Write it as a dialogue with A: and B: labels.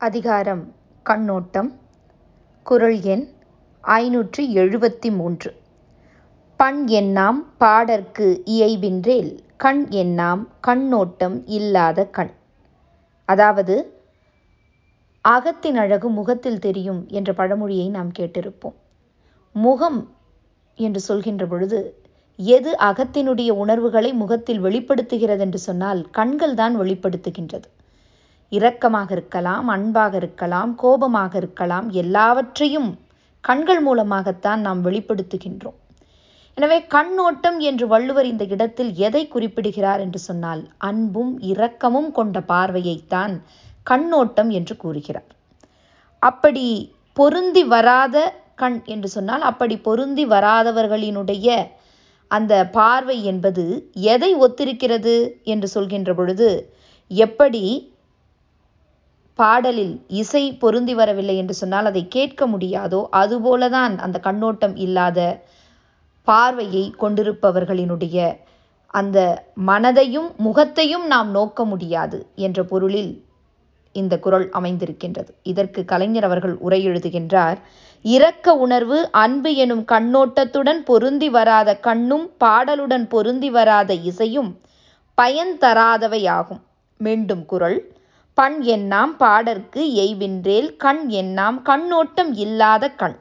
A: அதிகாரம். கண்ணோட்டம். குரல் எண் ஐநூற்றி எழுபத்தி மூன்று. பண் எண்ணாம் பாடற்கு இயைபின்றேல் கண் எண்ணாம் கண்ணோட்டம் இல்லாத கண். அதாவது அகத்தின் அழகு முகத்தில் தெரியும் என்ற பழமொழியை நாம் கேட்டிருப்போம். முகம் என்று சொல்கின்ற பொழுது எது அகத்தினுடைய உணர்வுகளை முகத்தில் வெளிப்படுத்துகிறது என்று சொன்னால் கண்கள் தான் வெளிப்படுத்துகின்றது. இரக்கமாக இருக்கலாம் அன்பாக இருக்கலாம் கோபமாக இருக்கலாம் எல்லாவற்றையும் கண்கள் மூலமாகத்தான் நாம் வெளிப்படுத்துகின்றோம். எனவே கண்ணோட்டம் என்று வள்ளுவர் இந்த இடத்தில் எதை குறிப்பிடுகிறார் என்று சொன்னால் அன்பும் இரக்கமும் கொண்ட பார்வையைத்தான் கண்ணோட்டம் என்று கூறுகிறார். அப்படி பொருந்தி வராத கண் என்று சொன்னால் அப்படி பொருந்தி வராதவர்களினுடைய அந்த பார்வை என்பது எதை ஒத்திருக்கிறது என்று சொல்கின்ற பொழுது எப்படி பாடலில் இசை பொருந்தி வரவில்லை என்று சொன்னால் அதை கேட்க முடியாதோ அதுபோலதான் அந்த கண்ணோட்டம் இல்லாத பார்வையை கொண்டிருப்பவர்களினுடைய அந்த மனதையும் முகத்தையும் நாம் நோக்க முடியாது என்ற பொருளில் இந்த குரல் அமைந்திருக்கின்றது. இதற்கு கலைஞர் அவர்கள் உரை எழுதுகின்றார் இரக்க உணர்வு அன்பு எனும் கண்ணோட்டத்துடன் பொருந்தி வராத கண்ணும் பாடலுடன் பொருந்தி வராத இசையும் பயன் தராதவையாகும். மீண்டும் குரல் பண் என்னாம் பாடற்கு எய்வின்றேல் கண் என்னாம் கண்ணோட்டம் இல்லாத கண்.